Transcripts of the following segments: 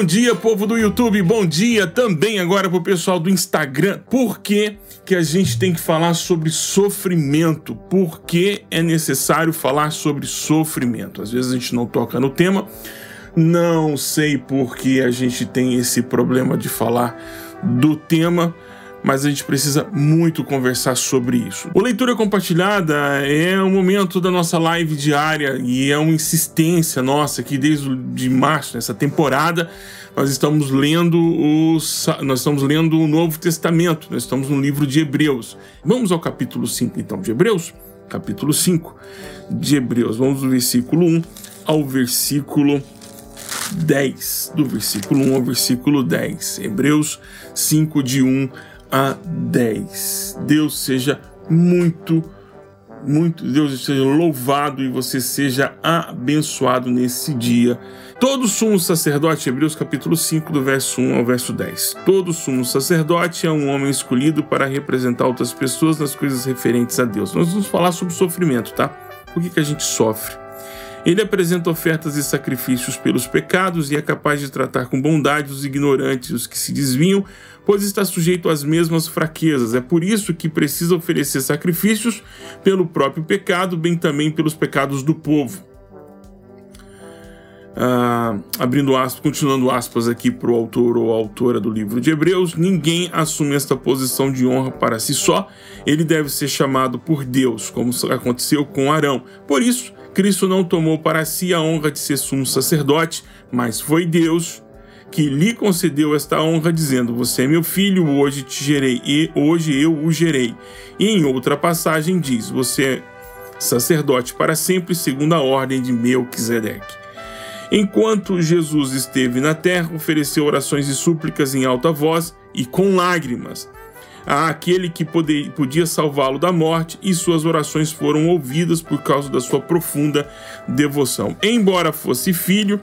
Bom dia, povo do YouTube. Bom dia também agora pro pessoal do Instagram. Por que, que a gente tem que falar sobre sofrimento? Por que é necessário falar sobre sofrimento? Às vezes a gente não toca no tema. Não sei por que a gente tem esse problema de falar do tema mas a gente precisa muito conversar sobre isso. O Leitura Compartilhada é um momento da nossa live diária e é uma insistência nossa que desde de março, nessa temporada, nós estamos lendo os, nós estamos lendo o Novo Testamento, nós estamos no livro de Hebreus. Vamos ao capítulo 5 então de Hebreus? Capítulo 5 de Hebreus. Vamos do versículo 1 ao versículo 10. Do versículo 1 ao versículo 10. Hebreus 5 de 1 a 10. Deus seja muito, muito, Deus seja louvado e você seja abençoado nesse dia. Todo sumo sacerdote, Hebreus capítulo 5, do verso 1 ao verso 10. Todo sumo sacerdote é um homem escolhido para representar outras pessoas nas coisas referentes a Deus. Nós vamos falar sobre sofrimento, tá? Por que, que a gente sofre? Ele apresenta ofertas e sacrifícios pelos pecados e é capaz de tratar com bondade os ignorantes, os que se desviam, pois está sujeito às mesmas fraquezas. É por isso que precisa oferecer sacrifícios pelo próprio pecado, bem também pelos pecados do povo. Ah, abrindo aspas, continuando aspas aqui para o autor ou autora do livro de Hebreus, ninguém assume esta posição de honra para si só, ele deve ser chamado por Deus, como aconteceu com Arão. Por isso, Cristo não tomou para si a honra de ser sumo sacerdote, mas foi Deus que lhe concedeu esta honra, dizendo: Você é meu filho, hoje te gerei, e hoje eu o gerei. E em outra passagem diz: Você é sacerdote para sempre, segundo a ordem de Melquisedeque. Enquanto Jesus esteve na terra, ofereceu orações e súplicas em alta voz e com lágrimas àquele que poder, podia salvá-lo da morte, e suas orações foram ouvidas por causa da sua profunda devoção. Embora fosse filho,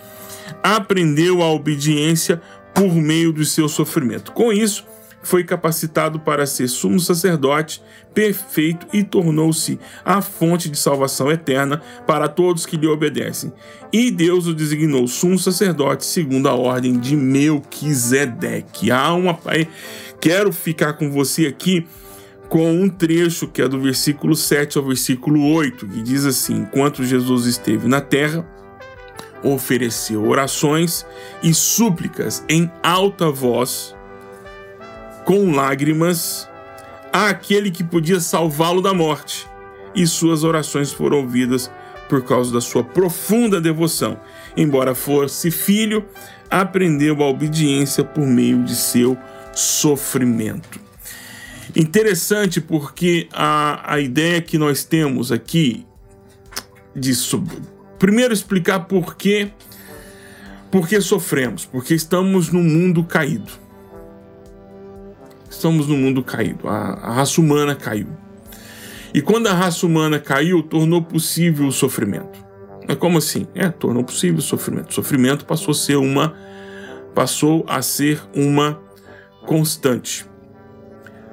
aprendeu a obediência por meio do seu sofrimento. Com isso, foi capacitado para ser sumo sacerdote perfeito e tornou-se a fonte de salvação eterna para todos que lhe obedecem. E Deus o designou sumo sacerdote segundo a ordem de Melquisedeque. Há uma quero ficar com você aqui com um trecho que é do versículo 7 ao versículo 8, que diz assim: Enquanto Jesus esteve na terra, ofereceu orações e súplicas em alta voz, com lágrimas, àquele que podia salvá-lo da morte, e suas orações foram ouvidas por causa da sua profunda devoção. Embora fosse filho, aprendeu a obediência por meio de seu sofrimento. Interessante porque a, a ideia que nós temos aqui de Primeiro explicar por que por que sofremos, porque estamos num mundo caído. Estamos num mundo caído. A, a raça humana caiu. E quando a raça humana caiu, tornou possível o sofrimento. É como assim? É, tornou possível o sofrimento. O sofrimento passou a ser uma passou a ser uma constante.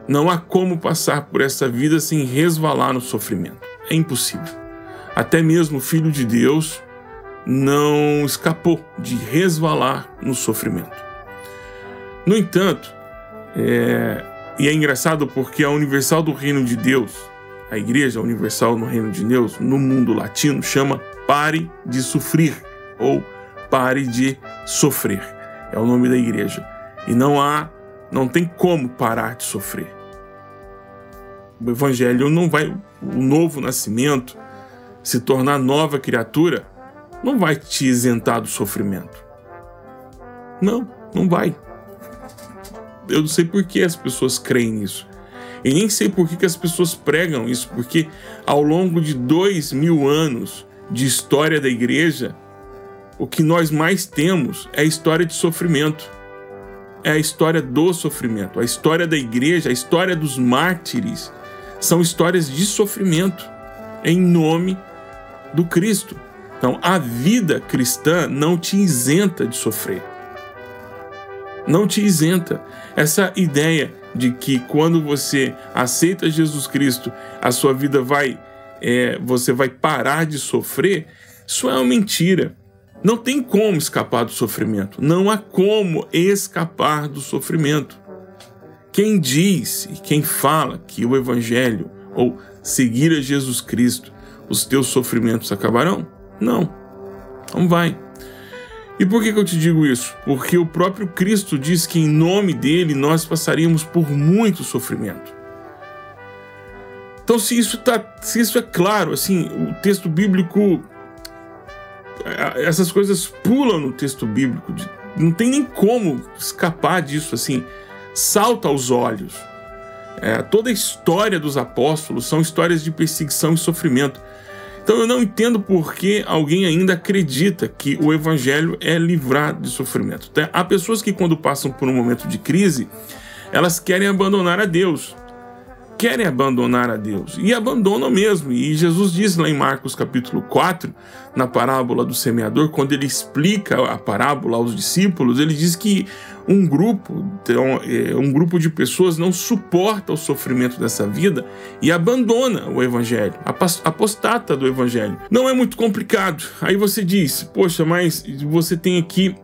Não há como passar por essa vida sem resvalar no sofrimento. É impossível. Até mesmo o Filho de Deus não escapou de resvalar no sofrimento. No entanto, é, e é engraçado porque a Universal do Reino de Deus, a Igreja Universal no Reino de Deus, no mundo latino, chama Pare de Sofrer ou Pare de Sofrer. É o nome da igreja. E não há, não tem como parar de sofrer. O Evangelho não vai, o novo nascimento, se tornar nova criatura, não vai te isentar do sofrimento. Não, não vai. Eu não sei por que as pessoas creem nisso. E nem sei por que, as pessoas pregam isso, porque ao longo de dois mil anos de história da igreja, o que nós mais temos é a história de sofrimento. É a história do sofrimento. A história da igreja, a história dos mártires, são histórias de sofrimento em nome do Cristo. Então, a vida cristã não te isenta de sofrer. Não te isenta. Essa ideia de que quando você aceita Jesus Cristo, a sua vida vai, é, você vai parar de sofrer, isso é uma mentira. Não tem como escapar do sofrimento. Não há como escapar do sofrimento. Quem diz e quem fala que o Evangelho ou seguir a Jesus Cristo, os teus sofrimentos acabarão? Não. Não vai. E por que, que eu te digo isso? Porque o próprio Cristo diz que em nome dele nós passaríamos por muito sofrimento. Então, se isso, tá, se isso é claro, assim, o texto bíblico, essas coisas pulam no texto bíblico, não tem nem como escapar disso, assim, salta aos olhos. É, toda a história dos apóstolos são histórias de perseguição e sofrimento. Então eu não entendo por que alguém ainda acredita que o evangelho é livrar de sofrimento. Há pessoas que, quando passam por um momento de crise, elas querem abandonar a Deus. Querem abandonar a Deus e abandonam mesmo. E Jesus diz lá em Marcos capítulo 4, na parábola do semeador, quando ele explica a parábola aos discípulos, ele diz que um grupo, então, é, um grupo de pessoas não suporta o sofrimento dessa vida e abandona o evangelho, apostata do evangelho. Não é muito complicado. Aí você diz, poxa, mas você tem aqui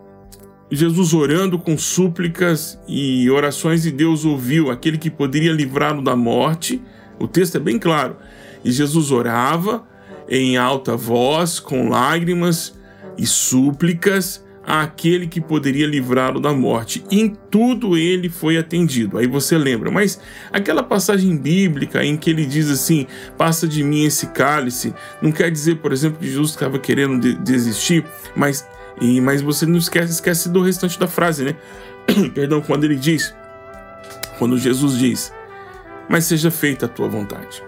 Jesus orando com súplicas e orações e Deus ouviu aquele que poderia livrá-lo da morte. O texto é bem claro. E Jesus orava em alta voz, com lágrimas e súplicas àquele que poderia livrá-lo da morte. Em tudo ele foi atendido. Aí você lembra, mas aquela passagem bíblica em que ele diz assim: passa de mim esse cálice, não quer dizer, por exemplo, que Jesus estava querendo de desistir, mas, e, mas você não esquece, esquece do restante da frase, né? Perdão, quando ele diz, quando Jesus diz, mas seja feita a tua vontade.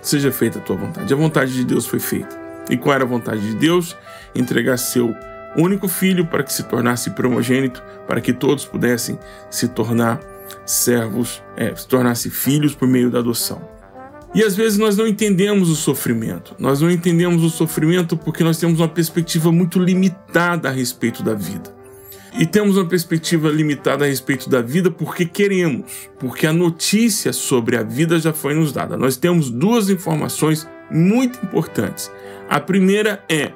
Seja feita a tua vontade. A vontade de Deus foi feita. E qual era a vontade de Deus? Entregar seu único filho para que se tornasse primogênito, para que todos pudessem se tornar servos, é, se tornasse filhos por meio da adoção. E às vezes nós não entendemos o sofrimento. Nós não entendemos o sofrimento porque nós temos uma perspectiva muito limitada a respeito da vida. E temos uma perspectiva limitada a respeito da vida porque queremos, porque a notícia sobre a vida já foi nos dada. Nós temos duas informações muito importantes. A primeira é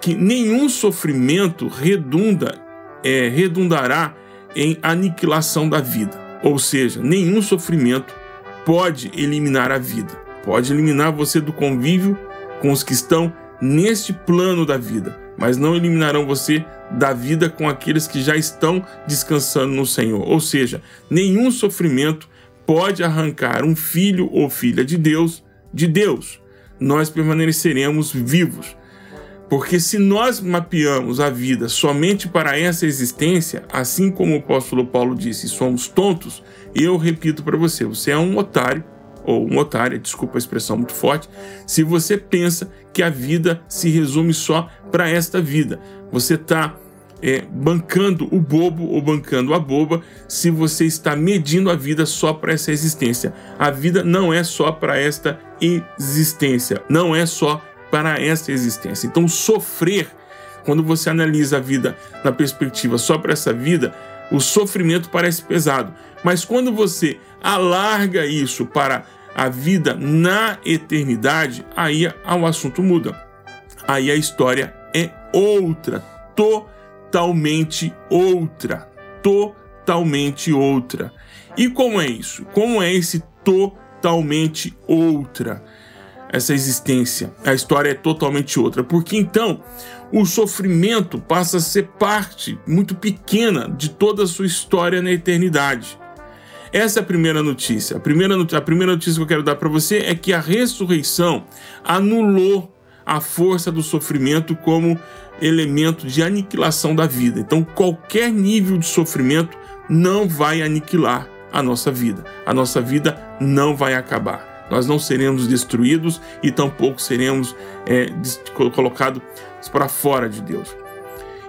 que nenhum sofrimento redunda, é, redundará em aniquilação da vida. Ou seja, nenhum sofrimento pode eliminar a vida. Pode eliminar você do convívio com os que estão neste plano da vida, mas não eliminarão você da vida com aqueles que já estão descansando no Senhor. Ou seja, nenhum sofrimento pode arrancar um filho ou filha de Deus de Deus nós permaneceremos vivos. Porque se nós mapeamos a vida somente para essa existência, assim como o apóstolo Paulo disse, somos tontos, eu repito para você, você é um otário, ou um otário, desculpa a expressão muito forte, se você pensa que a vida se resume só para esta vida. Você está é, bancando o bobo ou bancando a boba se você está medindo a vida só para essa existência. A vida não é só para esta existência, não é só para esta existência. Então, sofrer, quando você analisa a vida na perspectiva só para essa vida, o sofrimento parece pesado. Mas quando você alarga isso para a vida na eternidade, aí o assunto muda. Aí a história é outra, totalmente outra. Totalmente outra. E como é isso? Como é esse totalmente outra? Essa existência. A história é totalmente outra. Porque então o sofrimento passa a ser parte muito pequena de toda a sua história na eternidade. Essa é a primeira notícia. A primeira, a primeira notícia que eu quero dar para você é que a ressurreição anulou a força do sofrimento como elemento de aniquilação da vida. Então, qualquer nível de sofrimento não vai aniquilar a nossa vida. A nossa vida não vai acabar. Nós não seremos destruídos e tampouco seremos é, colocados para fora de Deus.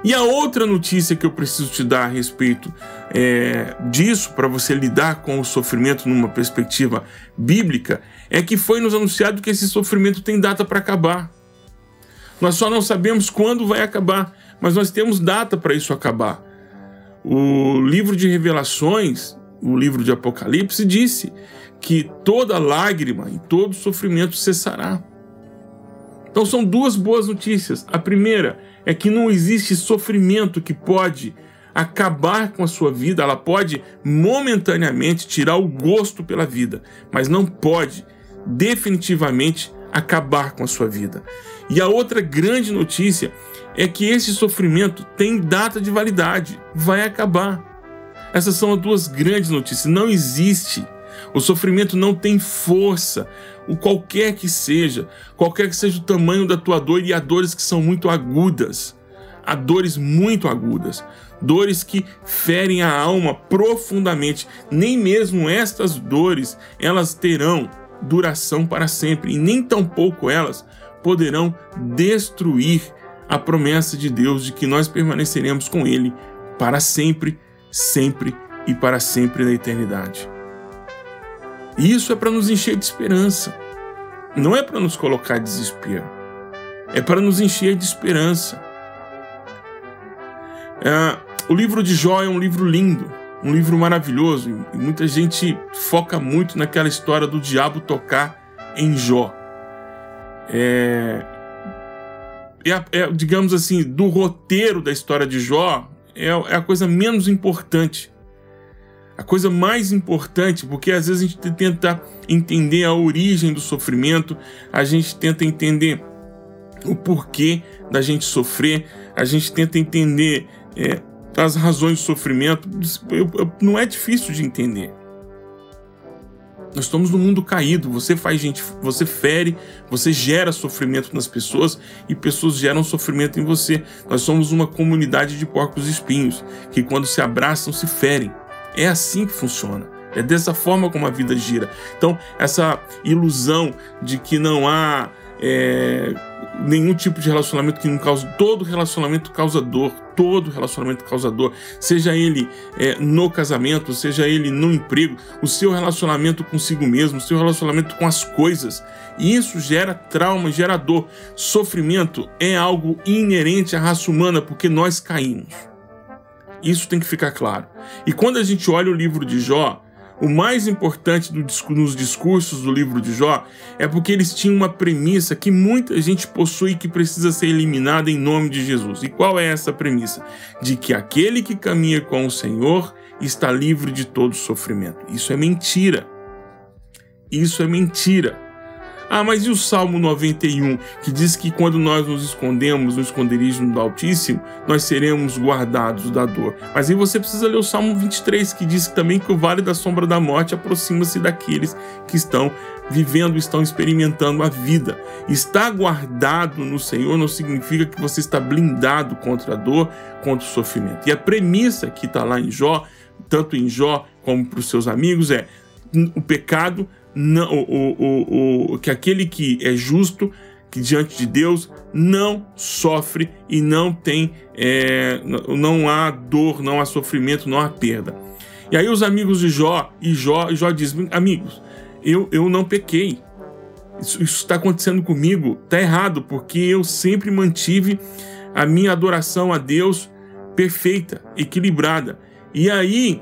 E a outra notícia que eu preciso te dar a respeito é, disso, para você lidar com o sofrimento numa perspectiva bíblica, é que foi nos anunciado que esse sofrimento tem data para acabar. Nós só não sabemos quando vai acabar, mas nós temos data para isso acabar. O livro de Revelações, o livro de Apocalipse, disse que toda lágrima e todo sofrimento cessará. Então são duas boas notícias. A primeira é que não existe sofrimento que pode acabar com a sua vida, ela pode momentaneamente tirar o gosto pela vida, mas não pode definitivamente acabar com a sua vida. E a outra grande notícia é que esse sofrimento tem data de validade, vai acabar. Essas são as duas grandes notícias. Não existe. O sofrimento não tem força, o qualquer que seja, qualquer que seja o tamanho da tua dor e há dores que são muito agudas. Há dores muito agudas, dores que ferem a alma profundamente. Nem mesmo estas dores, elas terão duração para sempre, e nem tampouco elas poderão destruir a promessa de Deus de que nós permaneceremos com Ele para sempre, sempre e para sempre na eternidade. E isso é para nos encher de esperança, não é para nos colocar desespero, é para nos encher de esperança. É, o livro de Jó é um livro lindo, um livro maravilhoso e muita gente foca muito naquela história do diabo tocar em Jó. É, é, é digamos assim, do roteiro da história de Jó, é, é a coisa menos importante. A coisa mais importante, porque às vezes a gente tenta entender a origem do sofrimento, a gente tenta entender o porquê da gente sofrer, a gente tenta entender é, as razões do sofrimento, eu, eu, não é difícil de entender. Nós estamos no mundo caído. Você faz gente, você fere, você gera sofrimento nas pessoas e pessoas geram sofrimento em você. Nós somos uma comunidade de porcos espinhos que, quando se abraçam, se ferem. É assim que funciona. É dessa forma como a vida gira. Então, essa ilusão de que não há é, nenhum tipo de relacionamento que não cause. Todo relacionamento causa dor. Todo relacionamento causa dor. Seja ele é, no casamento, seja ele no emprego, o seu relacionamento consigo mesmo, o seu relacionamento com as coisas. E isso gera trauma, gera dor. Sofrimento é algo inerente à raça humana porque nós caímos. Isso tem que ficar claro. E quando a gente olha o livro de Jó, o mais importante do, nos discursos do livro de Jó é porque eles tinham uma premissa que muita gente possui que precisa ser eliminada em nome de Jesus. E qual é essa premissa? De que aquele que caminha com o Senhor está livre de todo sofrimento. Isso é mentira. Isso é mentira. Ah, mas e o Salmo 91, que diz que quando nós nos escondemos no esconderijo do Altíssimo, nós seremos guardados da dor. Mas aí você precisa ler o Salmo 23, que diz também que o vale da sombra da morte aproxima-se daqueles que estão vivendo, estão experimentando a vida. Estar guardado no Senhor não significa que você está blindado contra a dor, contra o sofrimento. E a premissa que está lá em Jó, tanto em Jó como para os seus amigos, é o pecado não, o, o, o, que aquele que é justo que diante de Deus não sofre e não tem, é, não há dor, não há sofrimento, não há perda. E aí os amigos de Jó, e Jó, Jó diz, amigos, eu, eu não pequei. Isso está acontecendo comigo, está errado, porque eu sempre mantive a minha adoração a Deus perfeita, equilibrada. E aí,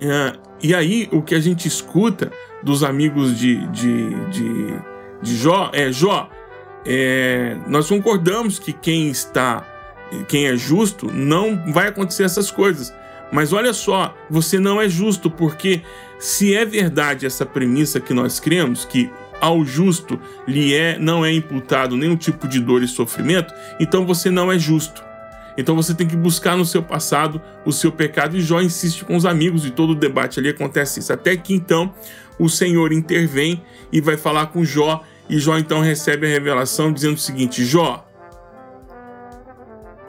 é, e aí o que a gente escuta dos amigos de, de, de, de Jó é: Jó, é, nós concordamos que quem está, quem é justo, não vai acontecer essas coisas. Mas olha só, você não é justo, porque se é verdade essa premissa que nós cremos, que ao justo lhe é, não é imputado nenhum tipo de dor e sofrimento, então você não é justo. Então você tem que buscar no seu passado o seu pecado, e Jó insiste com os amigos, e todo o debate ali acontece isso. Até que então o Senhor intervém e vai falar com Jó, e Jó então recebe a revelação dizendo o seguinte: Jó,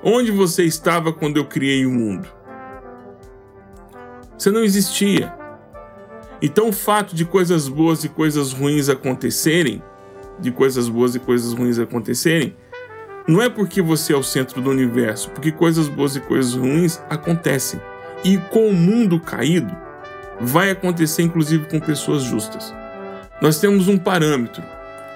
onde você estava quando eu criei o mundo? Você não existia. Então o fato de coisas boas e coisas ruins acontecerem, de coisas boas e coisas ruins acontecerem, não é porque você é o centro do universo, porque coisas boas e coisas ruins acontecem. E com o mundo caído, vai acontecer inclusive com pessoas justas. Nós temos um parâmetro,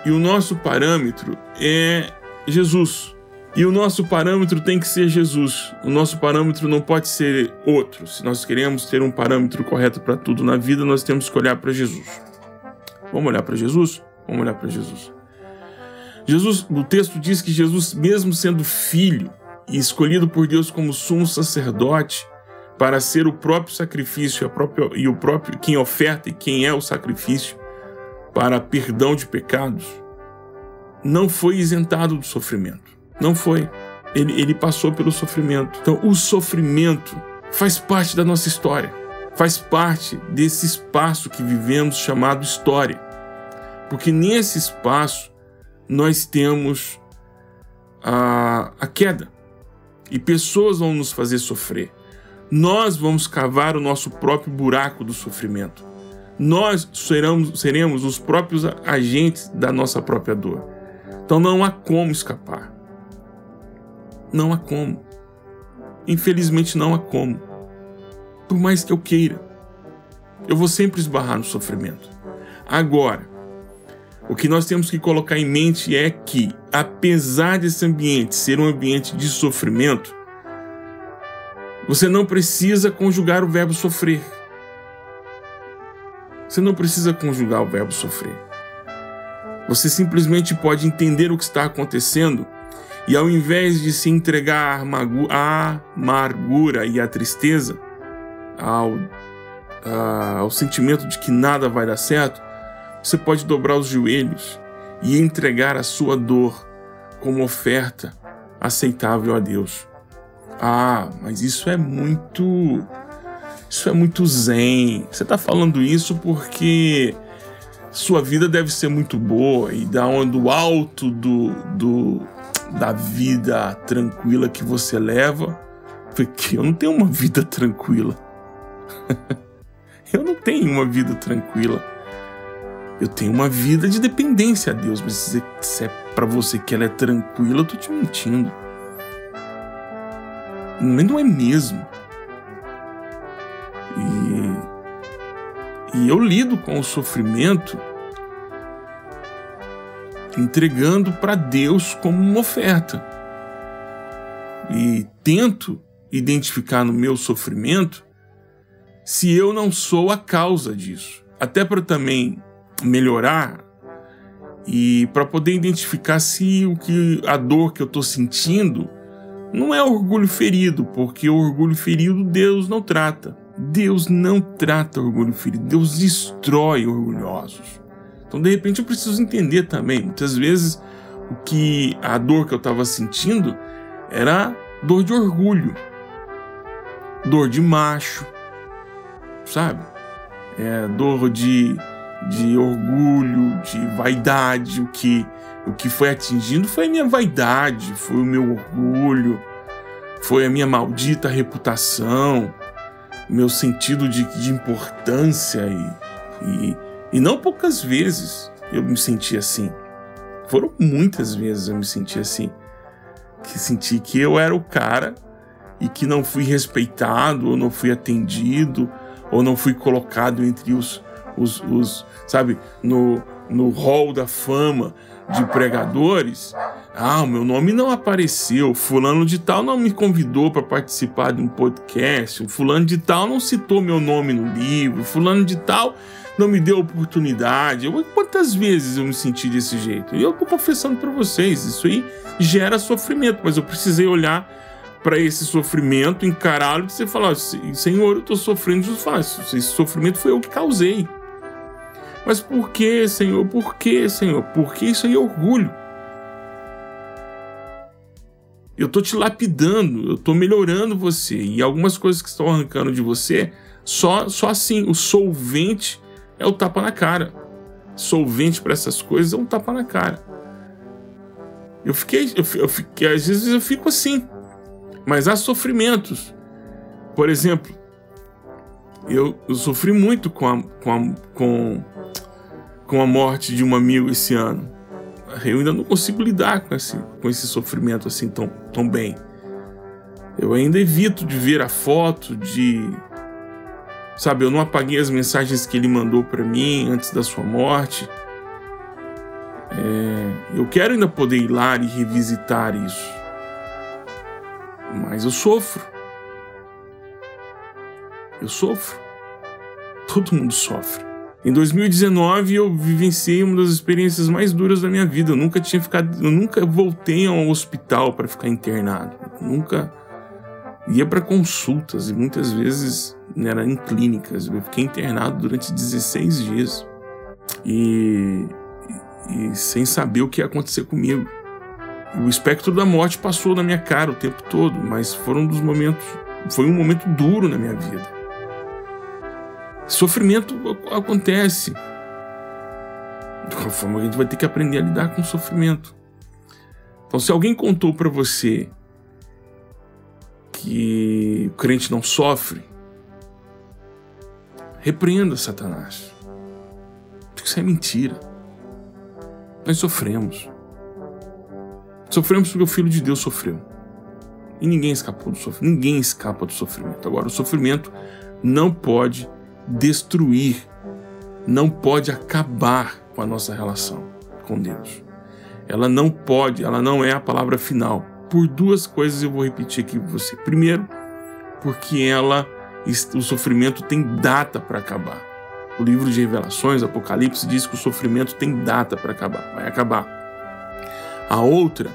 e o nosso parâmetro é Jesus. E o nosso parâmetro tem que ser Jesus. O nosso parâmetro não pode ser outro. Se nós queremos ter um parâmetro correto para tudo na vida, nós temos que olhar para Jesus. Vamos olhar para Jesus? Vamos olhar para Jesus. Jesus, o texto diz que Jesus, mesmo sendo filho e escolhido por Deus como sumo sacerdote, para ser o próprio sacrifício a própria, e o próprio quem oferta e quem é o sacrifício para perdão de pecados, não foi isentado do sofrimento. Não foi. Ele, ele passou pelo sofrimento. Então, o sofrimento faz parte da nossa história, faz parte desse espaço que vivemos chamado história. Porque nesse espaço nós temos a, a queda e pessoas vão nos fazer sofrer. Nós vamos cavar o nosso próprio buraco do sofrimento. Nós seremos, seremos os próprios agentes da nossa própria dor. Então não há como escapar. Não há como. Infelizmente não há como. Por mais que eu queira, eu vou sempre esbarrar no sofrimento. Agora, o que nós temos que colocar em mente é que, apesar desse ambiente ser um ambiente de sofrimento, você não precisa conjugar o verbo sofrer. Você não precisa conjugar o verbo sofrer. Você simplesmente pode entender o que está acontecendo e, ao invés de se entregar à amargura e à tristeza, ao, ao sentimento de que nada vai dar certo, você pode dobrar os joelhos e entregar a sua dor como oferta aceitável a Deus. Ah, mas isso é muito. Isso é muito zen. Você está falando isso porque sua vida deve ser muito boa e da do alto do, do, da vida tranquila que você leva. Porque eu não tenho uma vida tranquila. eu não tenho uma vida tranquila. Eu tenho uma vida de dependência a Deus, mas se é para você que ela é tranquila, eu tô te mentindo. Mas não é mesmo. E, e eu lido com o sofrimento entregando para Deus como uma oferta. E tento identificar no meu sofrimento se eu não sou a causa disso. Até para também melhorar e para poder identificar se o que a dor que eu estou sentindo não é orgulho ferido, porque orgulho ferido Deus não trata. Deus não trata orgulho ferido, Deus destrói orgulhosos. Então, de repente, eu preciso entender também. Muitas vezes, o que a dor que eu estava sentindo era dor de orgulho, dor de macho, sabe? É, dor de, de orgulho, de vaidade, o que o que foi atingindo foi a minha vaidade, foi o meu orgulho, foi a minha maldita reputação, meu sentido de, de importância e, e, e não poucas vezes eu me senti assim. Foram muitas vezes eu me senti assim. Que senti que eu era o cara e que não fui respeitado, ou não fui atendido, ou não fui colocado entre os, os, os sabe, no, no hall da fama de pregadores, ah, o meu nome não apareceu, fulano de tal não me convidou para participar de um podcast, fulano de tal não citou meu nome no livro, fulano de tal não me deu oportunidade. Eu, quantas vezes eu me senti desse jeito? E eu tô confessando para vocês, isso aí gera sofrimento, mas eu precisei olhar para esse sofrimento, encará-lo e você falar: Senhor, eu tô sofrendo, fácil. Esse sofrimento foi eu que causei. Mas por que, Senhor? Por que, Senhor? Porque isso aí é orgulho. Eu tô te lapidando, eu tô melhorando você. E algumas coisas que estão arrancando de você, só, só assim, o solvente é o tapa na cara. Solvente para essas coisas é um tapa na cara. Eu fiquei, eu, eu fiquei, às vezes eu fico assim. Mas há sofrimentos. Por exemplo, eu, eu sofri muito com a, com a, com com a morte de um amigo esse ano. Eu ainda não consigo lidar com esse, com esse sofrimento assim tão, tão bem. Eu ainda evito de ver a foto, de. Sabe, eu não apaguei as mensagens que ele mandou para mim antes da sua morte. É, eu quero ainda poder ir lá e revisitar isso. Mas eu sofro. Eu sofro. Todo mundo sofre. Em 2019 eu vivenciei uma das experiências mais duras da minha vida. Eu nunca tinha ficado, eu nunca voltei a um hospital para ficar internado. Eu nunca ia para consultas e muitas vezes né, era em clínicas. Eu fiquei internado durante 16 dias e, e, sem saber o que ia acontecer comigo. O espectro da morte passou na minha cara o tempo todo, mas foram dos momentos, foi um momento duro na minha vida. Sofrimento acontece. De qualquer forma, a gente vai ter que aprender a lidar com o sofrimento. Então, se alguém contou para você que o crente não sofre, repreenda Satanás. Porque isso é mentira. Nós sofremos. Sofremos porque o Filho de Deus sofreu. E ninguém escapou do sofrimento. Ninguém escapa do sofrimento. Agora, o sofrimento não pode destruir, não pode acabar com a nossa relação com Deus. Ela não pode, ela não é a palavra final. Por duas coisas eu vou repetir aqui para você. Primeiro, porque ela o sofrimento tem data para acabar. O livro de Revelações, Apocalipse, diz que o sofrimento tem data para acabar, vai acabar. A outra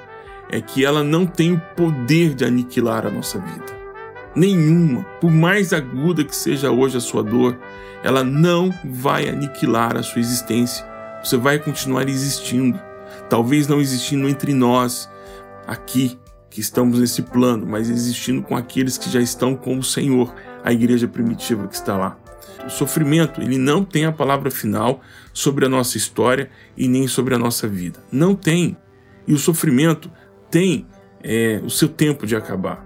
é que ela não tem o poder de aniquilar a nossa vida nenhuma, por mais aguda que seja hoje a sua dor, ela não vai aniquilar a sua existência. Você vai continuar existindo. Talvez não existindo entre nós, aqui, que estamos nesse plano, mas existindo com aqueles que já estão com o Senhor, a igreja primitiva que está lá. O sofrimento, ele não tem a palavra final sobre a nossa história e nem sobre a nossa vida. Não tem. E o sofrimento tem é, o seu tempo de acabar.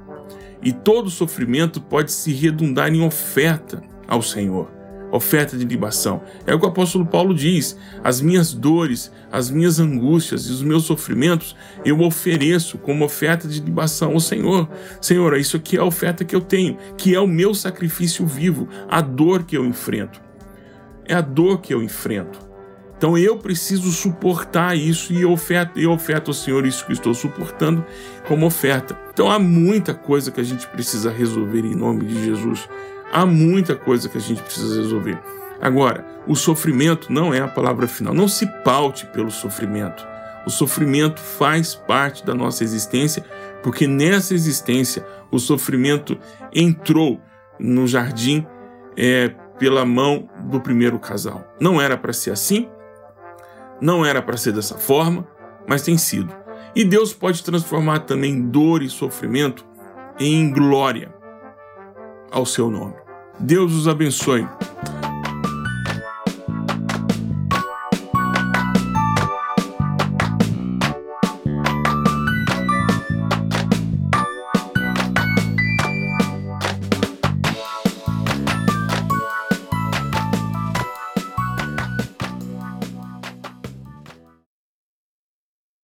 E todo sofrimento pode se redundar em oferta ao Senhor, oferta de libação. É o que o apóstolo Paulo diz: as minhas dores, as minhas angústias e os meus sofrimentos eu ofereço como oferta de libação ao Senhor. Senhor, isso aqui é a oferta que eu tenho, que é o meu sacrifício vivo, a dor que eu enfrento. É a dor que eu enfrento. Então eu preciso suportar isso e eu oferto, eu oferto ao Senhor isso que estou suportando como oferta. Então há muita coisa que a gente precisa resolver em nome de Jesus. Há muita coisa que a gente precisa resolver. Agora, o sofrimento não é a palavra final. Não se paute pelo sofrimento. O sofrimento faz parte da nossa existência, porque nessa existência o sofrimento entrou no jardim é, pela mão do primeiro casal. Não era para ser assim, não era para ser dessa forma, mas tem sido. E Deus pode transformar também dor e sofrimento em glória ao seu nome. Deus os abençoe.